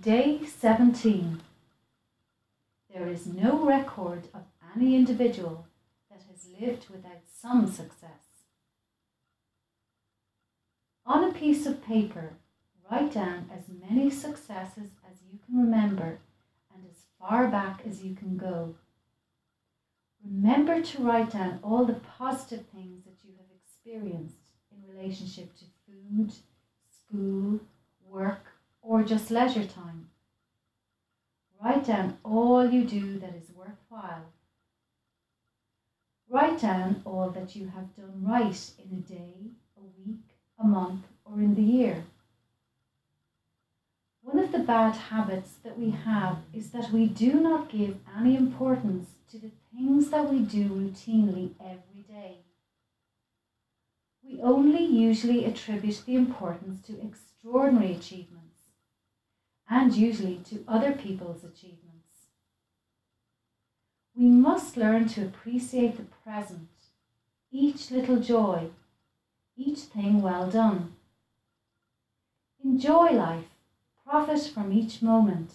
Day 17. There is no record of any individual that has lived without some success. On a piece of paper, write down as many successes as you can remember and as far back as you can go. Remember to write down all the positive things that you have experienced in relationship to food, school, or just leisure time. Write down all you do that is worthwhile. Write down all that you have done right in a day, a week, a month, or in the year. One of the bad habits that we have is that we do not give any importance to the things that we do routinely every day. We only usually attribute the importance to extraordinary achievements and usually to other people's achievements. We must learn to appreciate the present, each little joy, each thing well done. Enjoy life, profit from each moment.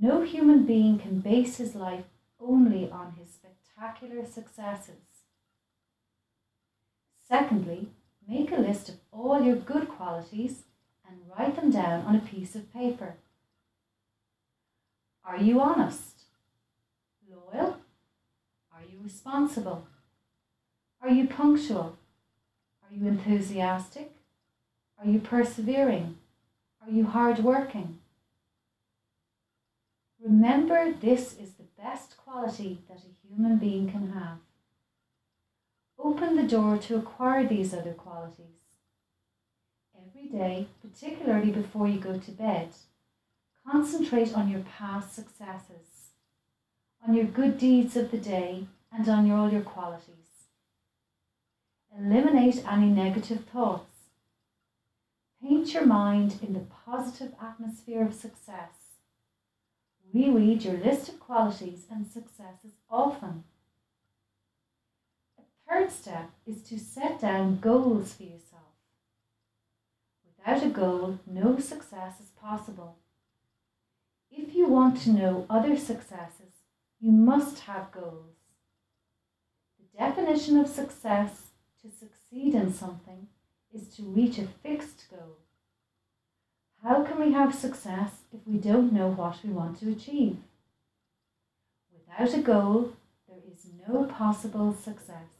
No human being can base his life only on his spectacular successes. Secondly, make a list of all your good qualities and write them down on a piece of paper. Are you honest? Loyal? Are you responsible? Are you punctual? Are you enthusiastic? Are you persevering? Are you hardworking? Remember, this is the best quality that a human being can have. Open the door to acquire these other qualities every day, particularly before you go to bed, concentrate on your past successes, on your good deeds of the day, and on your, all your qualities. Eliminate any negative thoughts. Paint your mind in the positive atmosphere of success. Reread your list of qualities and successes often. A third step is to set down goals for yourself. Without a goal, no success is possible. If you want to know other successes, you must have goals. The definition of success, to succeed in something, is to reach a fixed goal. How can we have success if we don't know what we want to achieve? Without a goal, there is no possible success.